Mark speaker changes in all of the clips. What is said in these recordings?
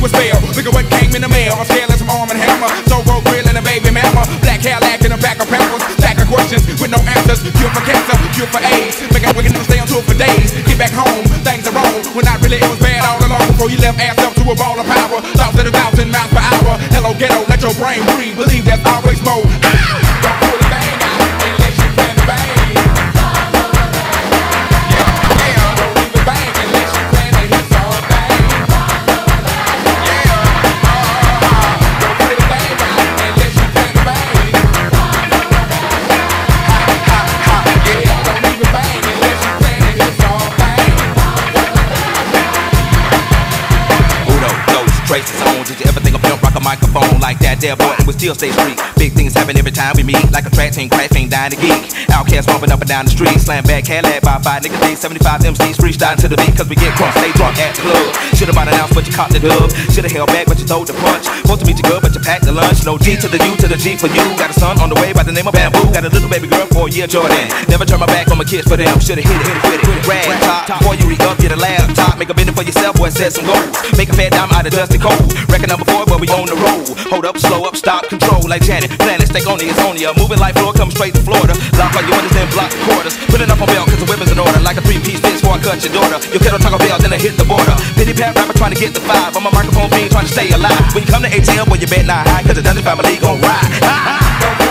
Speaker 1: I
Speaker 2: catch a spell. Look at what came in the mail. I'm scared some arm and hammer. So road grill and a baby mama. Black Cadillac in a back of pampers. Stack of questions with no answers. Cure for cancer. Cure for AIDS. Make a wicked stay on tour for days. Get back home. Things are wrong. When not really it was bad all along. Before you left ass up to a ball of power. Thoughts at a thousand miles per hour. Hello ghetto. Let your brain breathe. Believe there's always more.
Speaker 3: That? Boy, and we still stay street. Big things happen every time we meet. Like a track team, crack ain't dying to geek. Outkast bumping up and down the street. Slam back, Cadillac by five niggas. Day 75 MCs freestyling to the beat. Cause we get crunk, stay drunk at the club. Should've bought an ounce, but you caught the dub. Should've held back, but you throw the punch. Supposed to meet you good, but you packed the lunch. No G to the U to the G for you. Got a son on the way by the name of Bamboo. Got a little baby girl for a year, Jordan. Never turn my back on my kids for them. Should've hit it, hit it, hit it, hit it. Rag top. Before you re up, get a laptop. Make a bending for yourself, boy, set some goals. Make a fat dime out of dusty cold. Record number four, but we on the road. Hold up, slow up, stop, control like Janet. Planet, stay on it's on ya. Moving like floor, come straight to Florida. Lock all your windows, then block the quarters. Put it up on belt, cause the weapon's in order. Like a three piece fence before I cut your daughter. Your kettle taco bell, then I hit the border. Pity pat rapper trying to get the five. I'm a microphone fiend trying to stay alive. When you come to ATL, boy, you bet not high, cause the Dungeon family gon' ride. Ha, ha.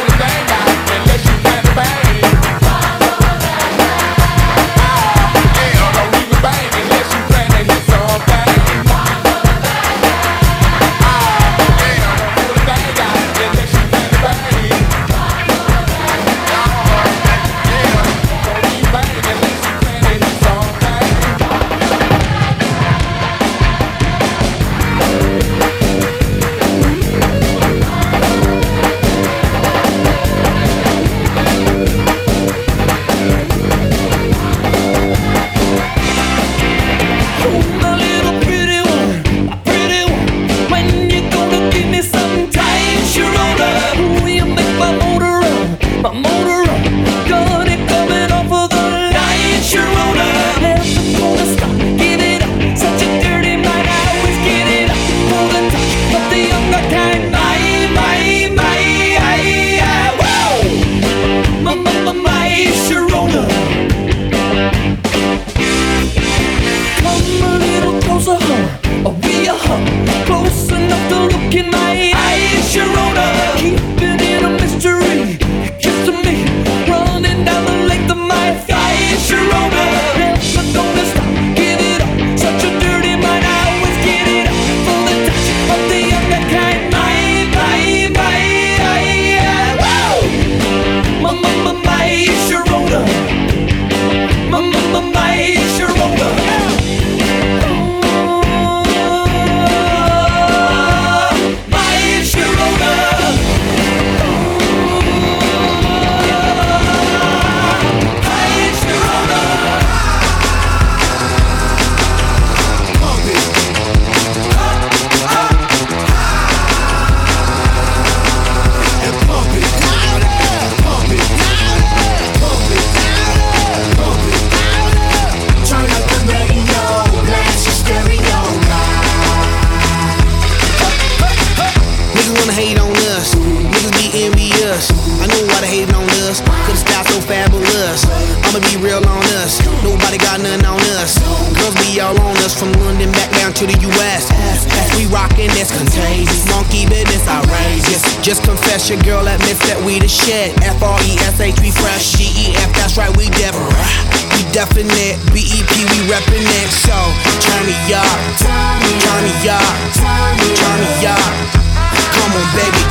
Speaker 4: Reppin' it. So turn me up, turn me up, turn me up. Come on, baby,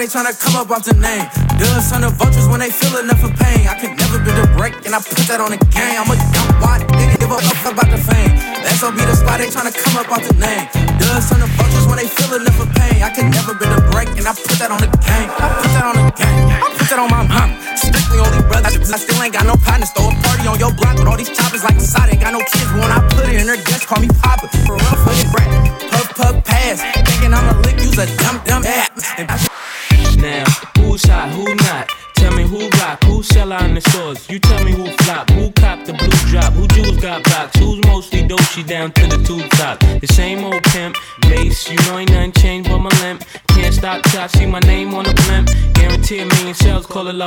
Speaker 5: they tryna come up off the name. Dubs on the vultures when they feel enough of pain. I could never be the break, and I put that on the game. I'm a dumb white nigga, give a fuck about the fame. That's be the spot they tryna come up off the name. Dubs on the vultures when they feel enough of pain. I could never be the break, and I put that on the game. I put that on the game. I put that on my mom. Strictly only brothers, I still ain't got no partners. Throw a party on your block with all these choppers like a side. Ain't got no kids, when I put it in her guest, call me
Speaker 6: pop.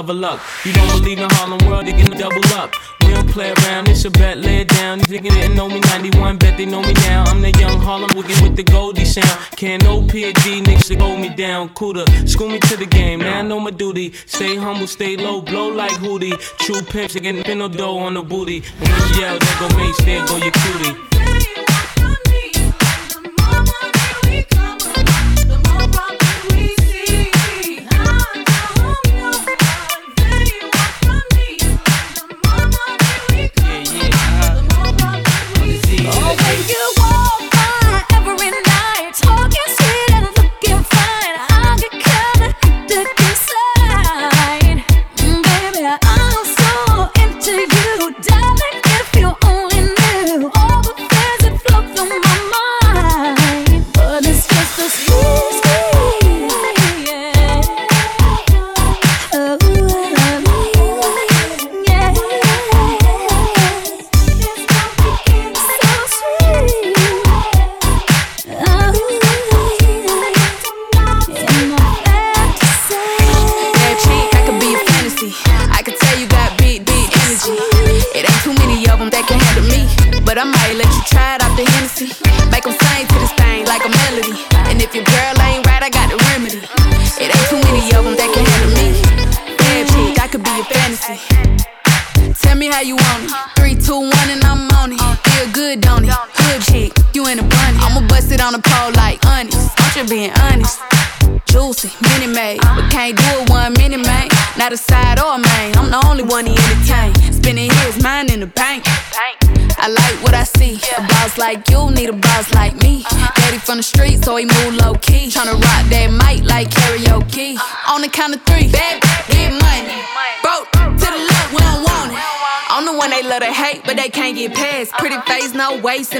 Speaker 6: level up. You don't believe in Harlem World, you can double up. We don't play around, it's a bet, lay it down. These niggas didn't know me 91, bet they know me now. I'm the young Harlem wicked with the Goldie sound. Can't no PhD niggas to hold me down. Cooler, school me to the game, Man, I know my duty. Stay humble, stay low, blow like Hootie. True pimps, they get no dough on the booty. When you yell, they go mace, there go your cutie.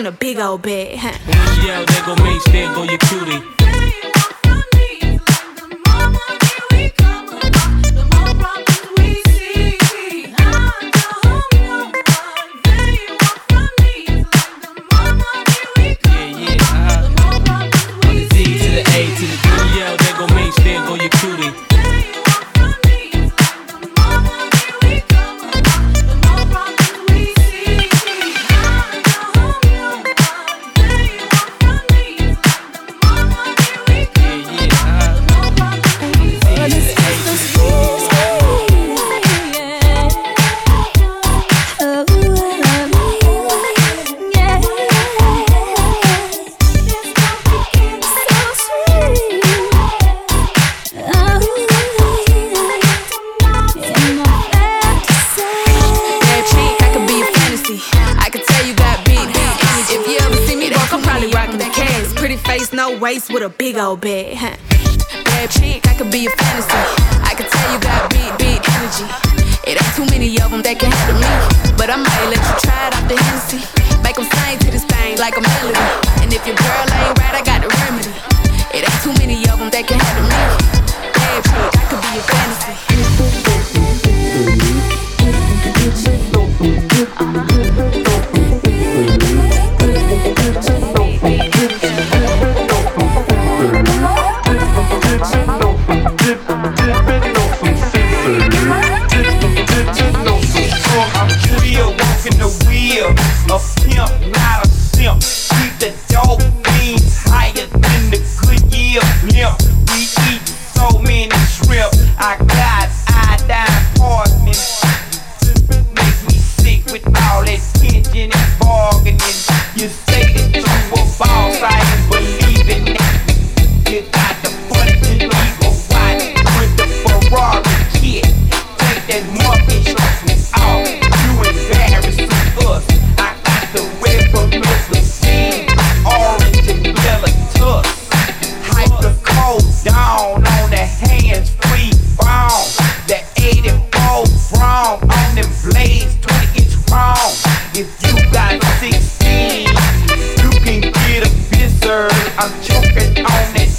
Speaker 7: in a
Speaker 8: big old bed. Huh?
Speaker 6: you
Speaker 9: on own it.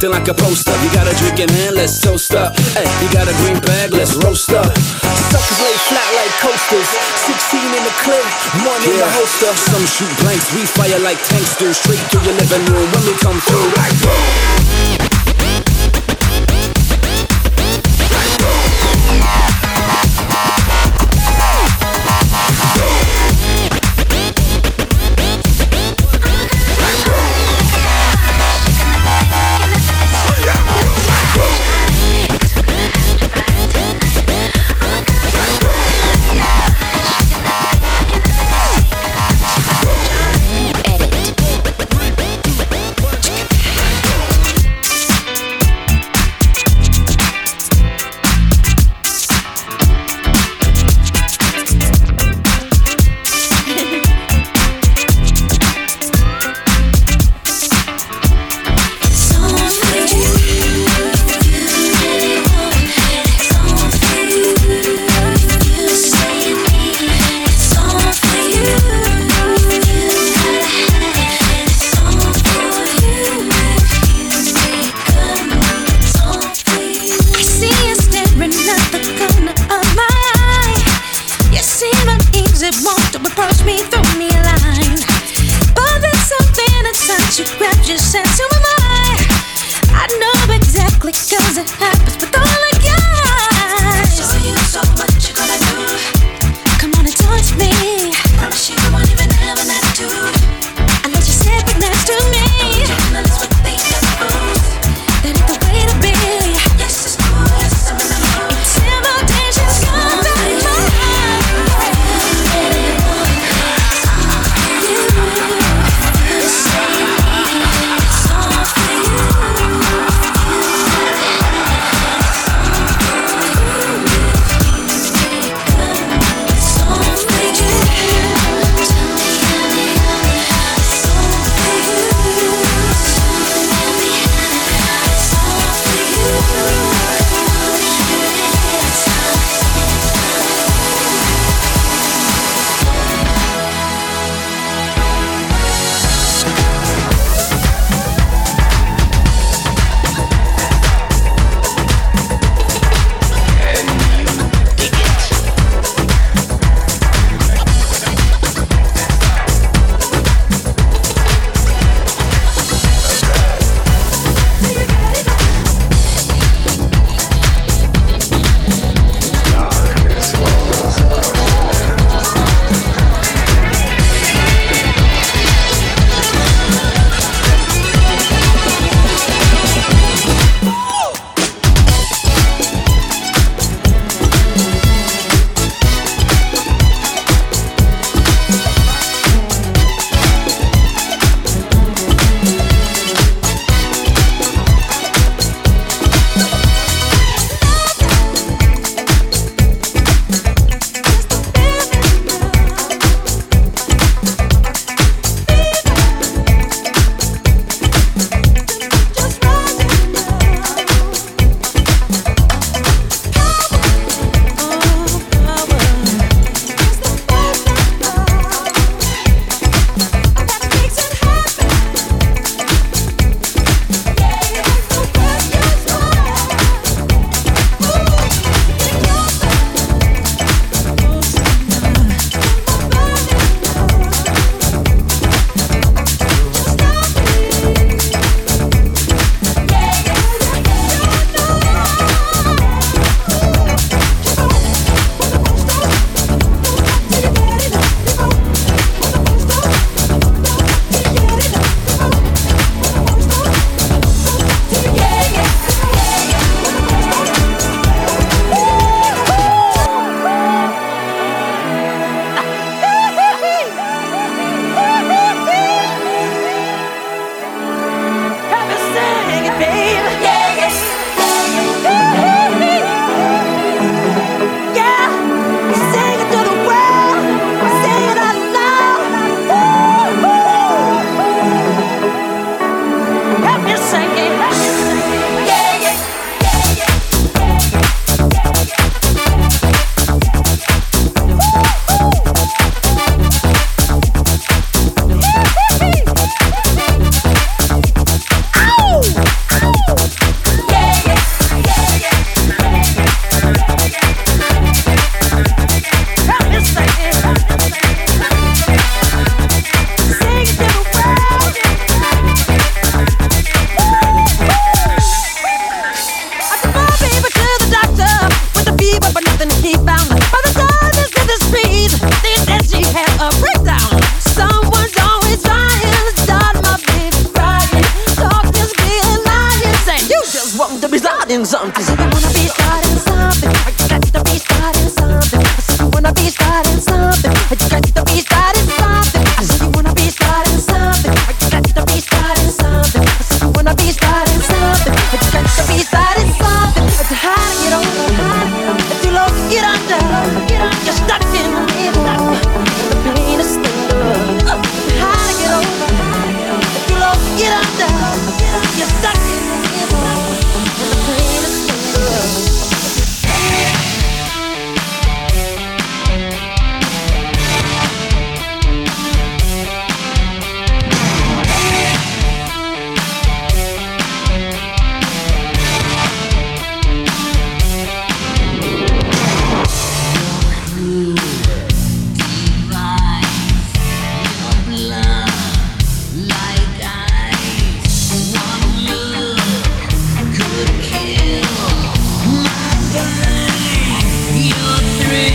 Speaker 10: acting like a poster. You got a drink in hand, let's toast up. Hey, you got a green bag, let's roast up. Suckers lay flat like coasters. 16 in the clip, one yeah. in the holster. Some shoot blanks, we fire like tanks, do straight through your living room when we come through. Like boom.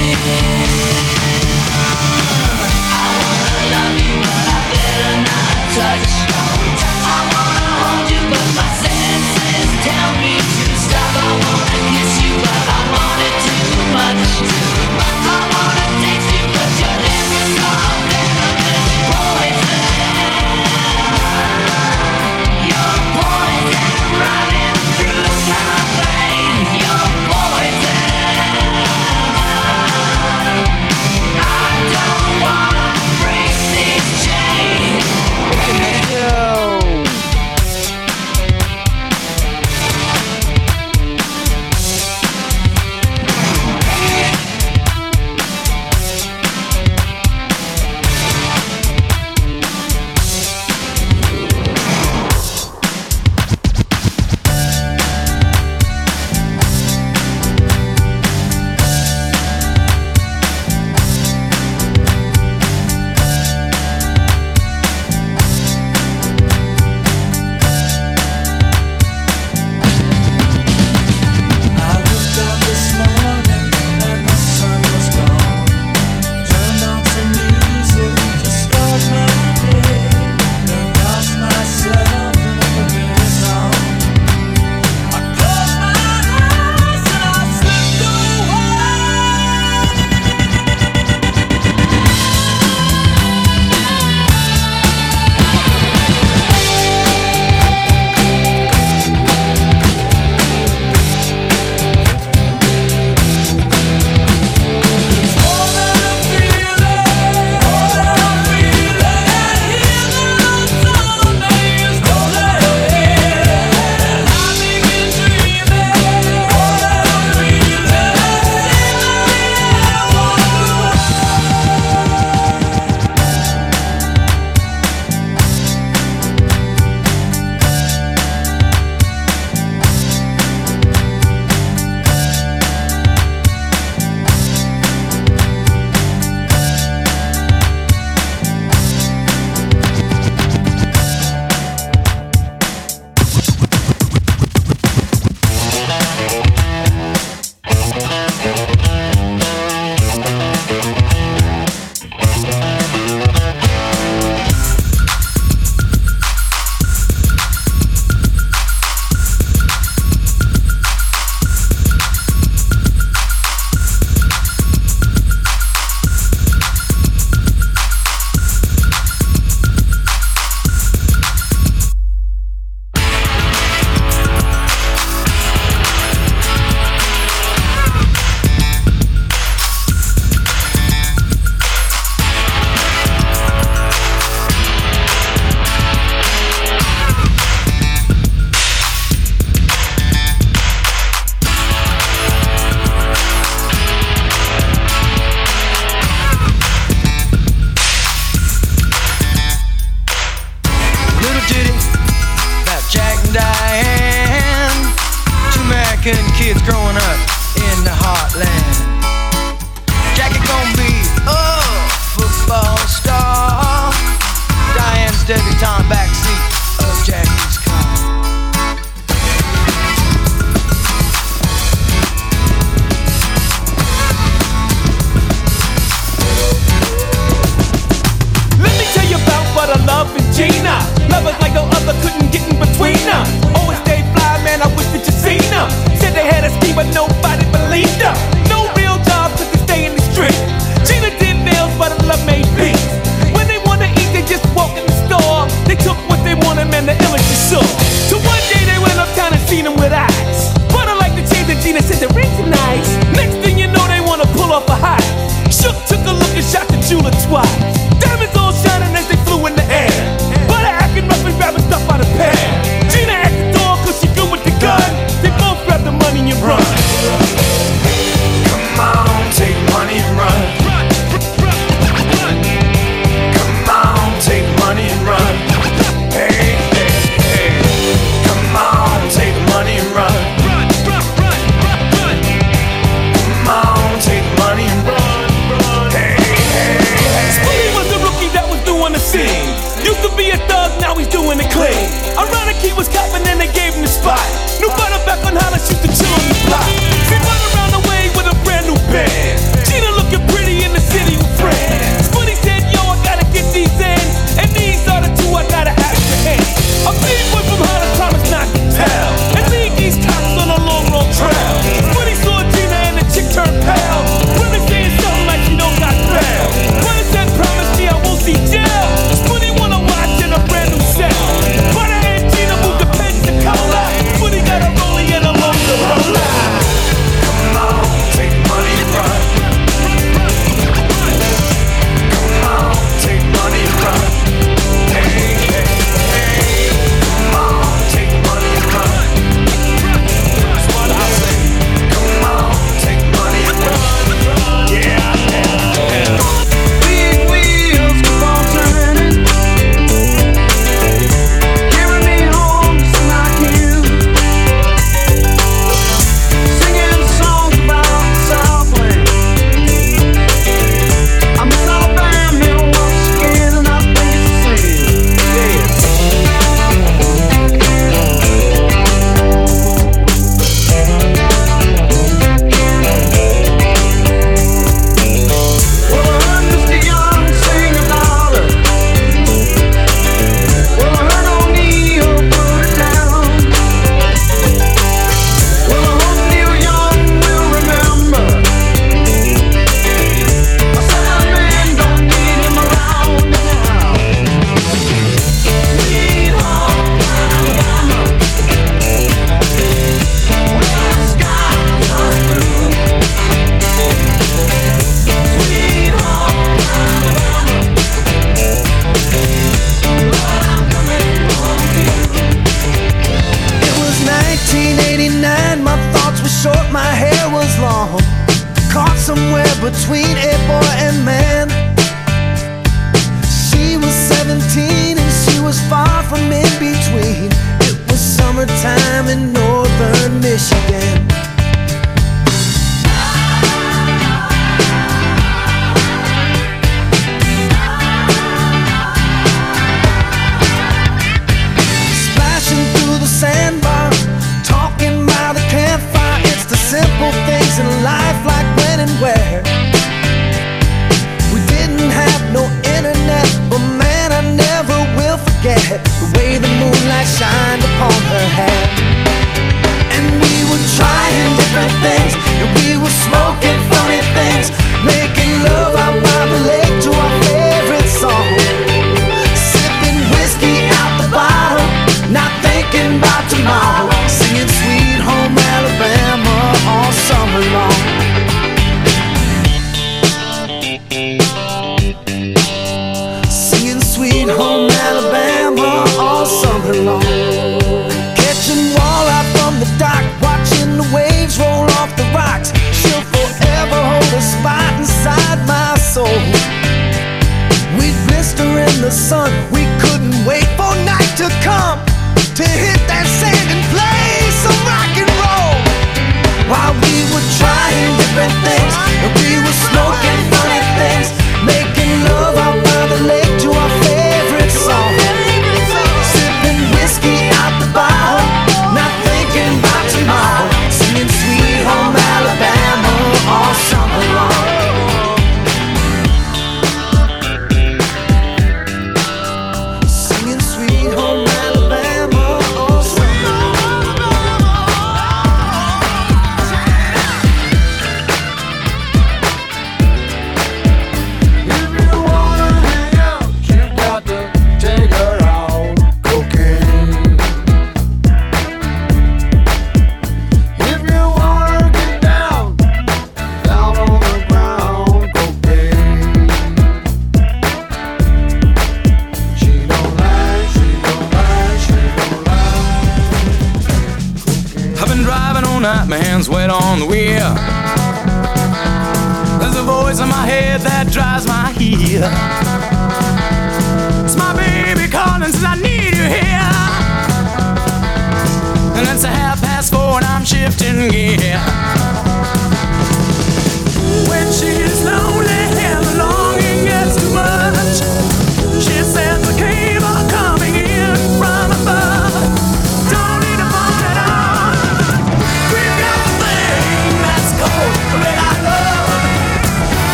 Speaker 11: Yeah.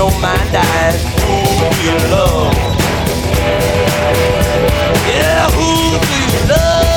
Speaker 11: don't
Speaker 2: mind I
Speaker 12: Who do you love? Yeah, who do you love?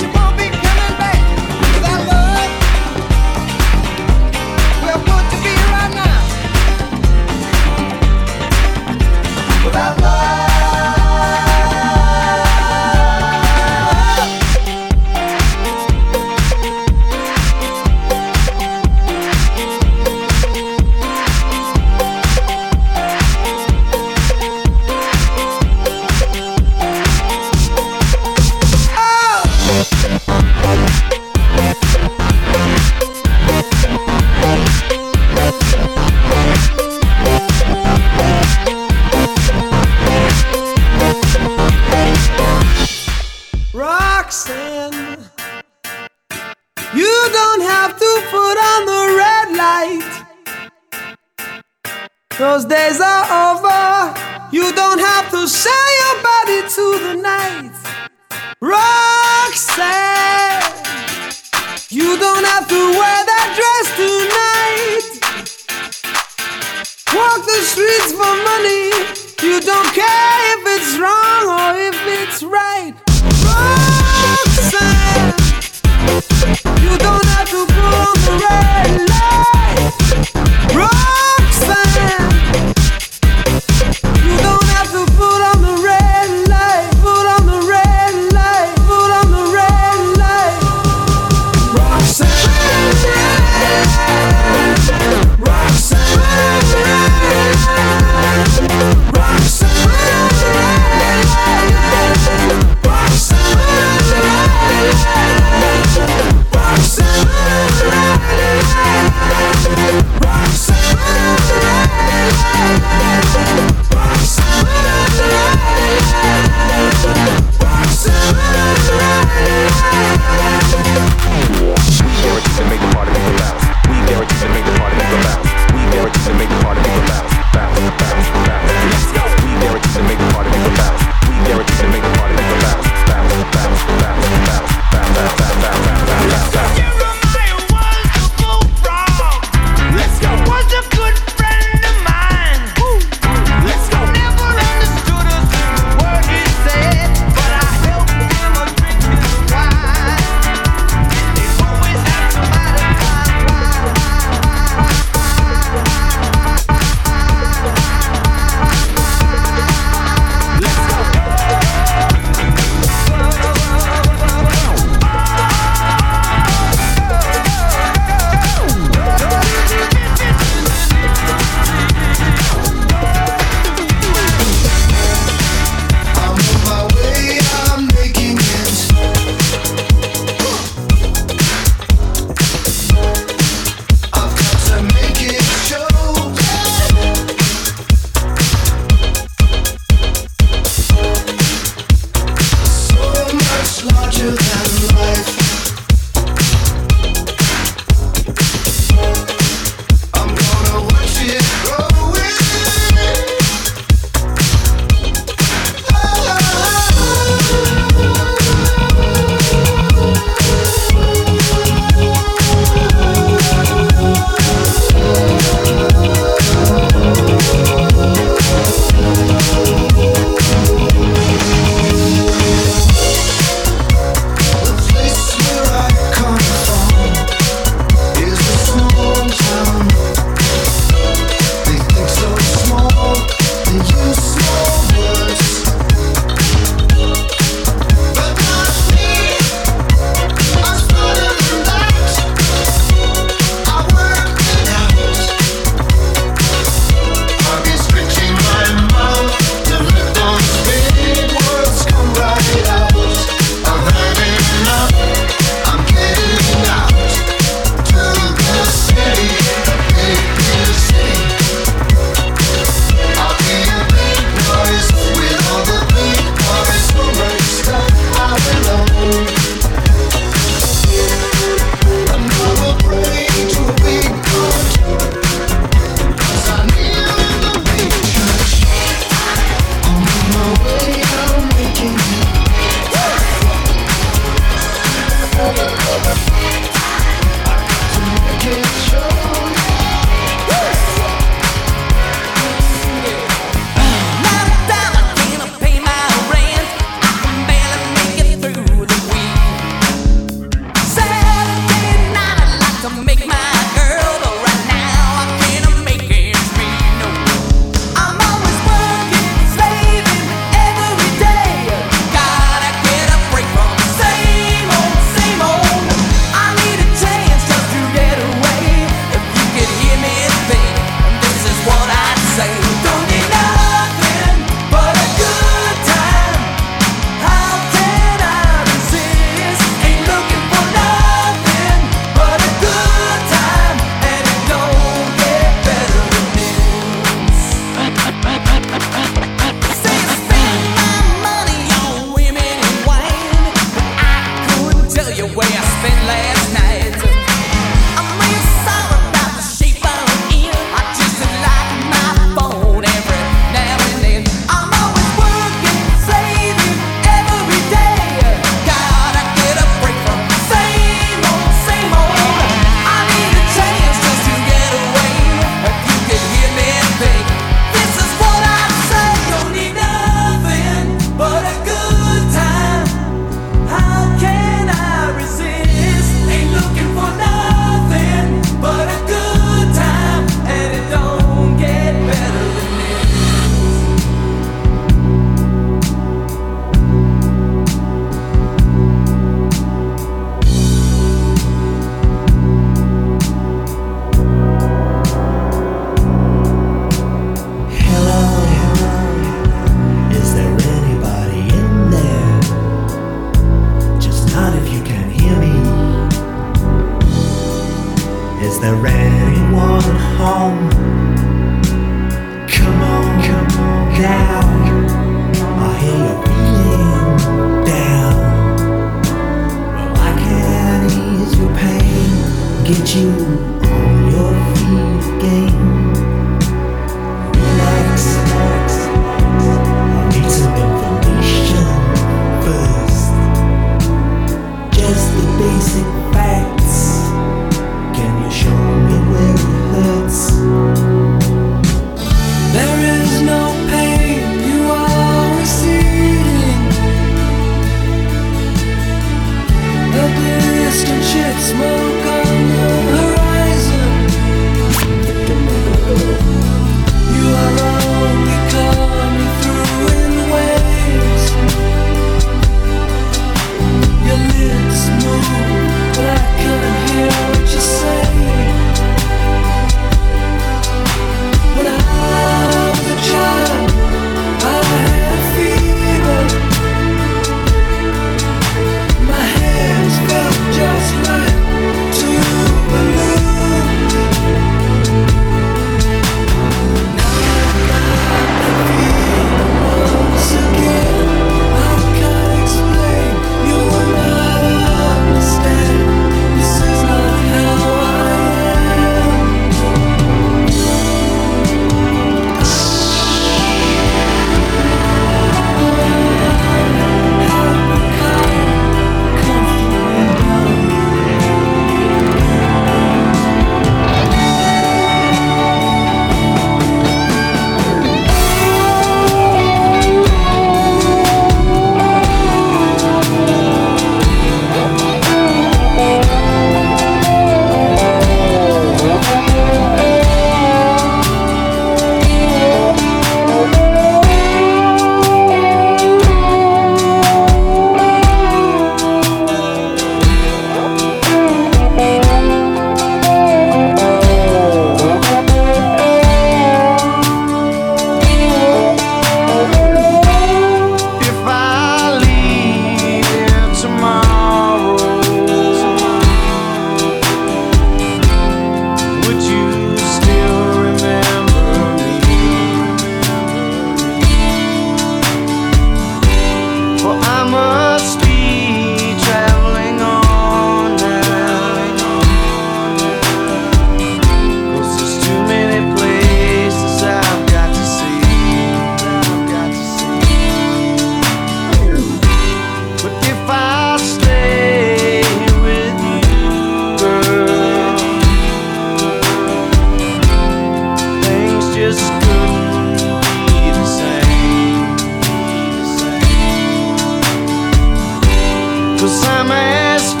Speaker 11: Cause I'm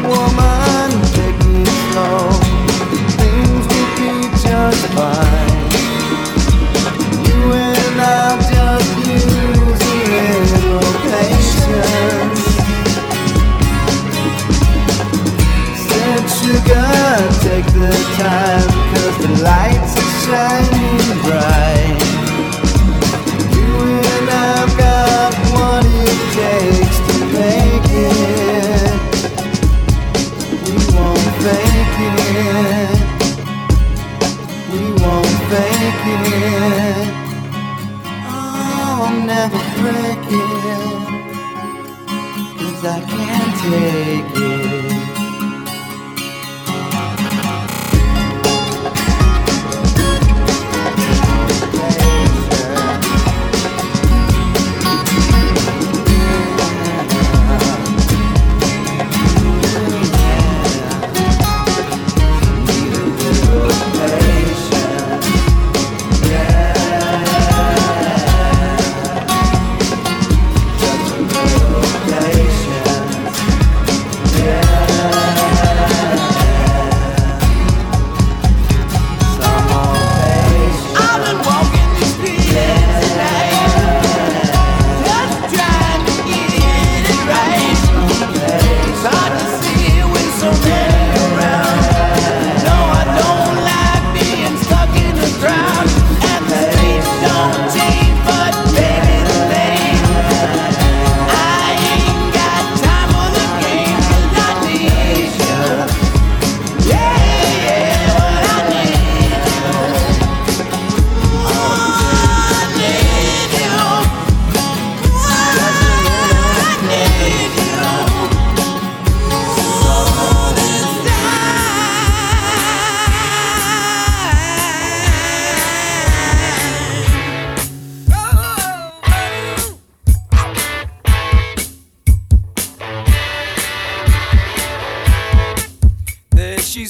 Speaker 13: woman, take slow. Things will be just fine. You and I just a little patience. Sugar, take the
Speaker 11: time, cause the lights are shining bright. take it.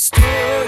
Speaker 11: still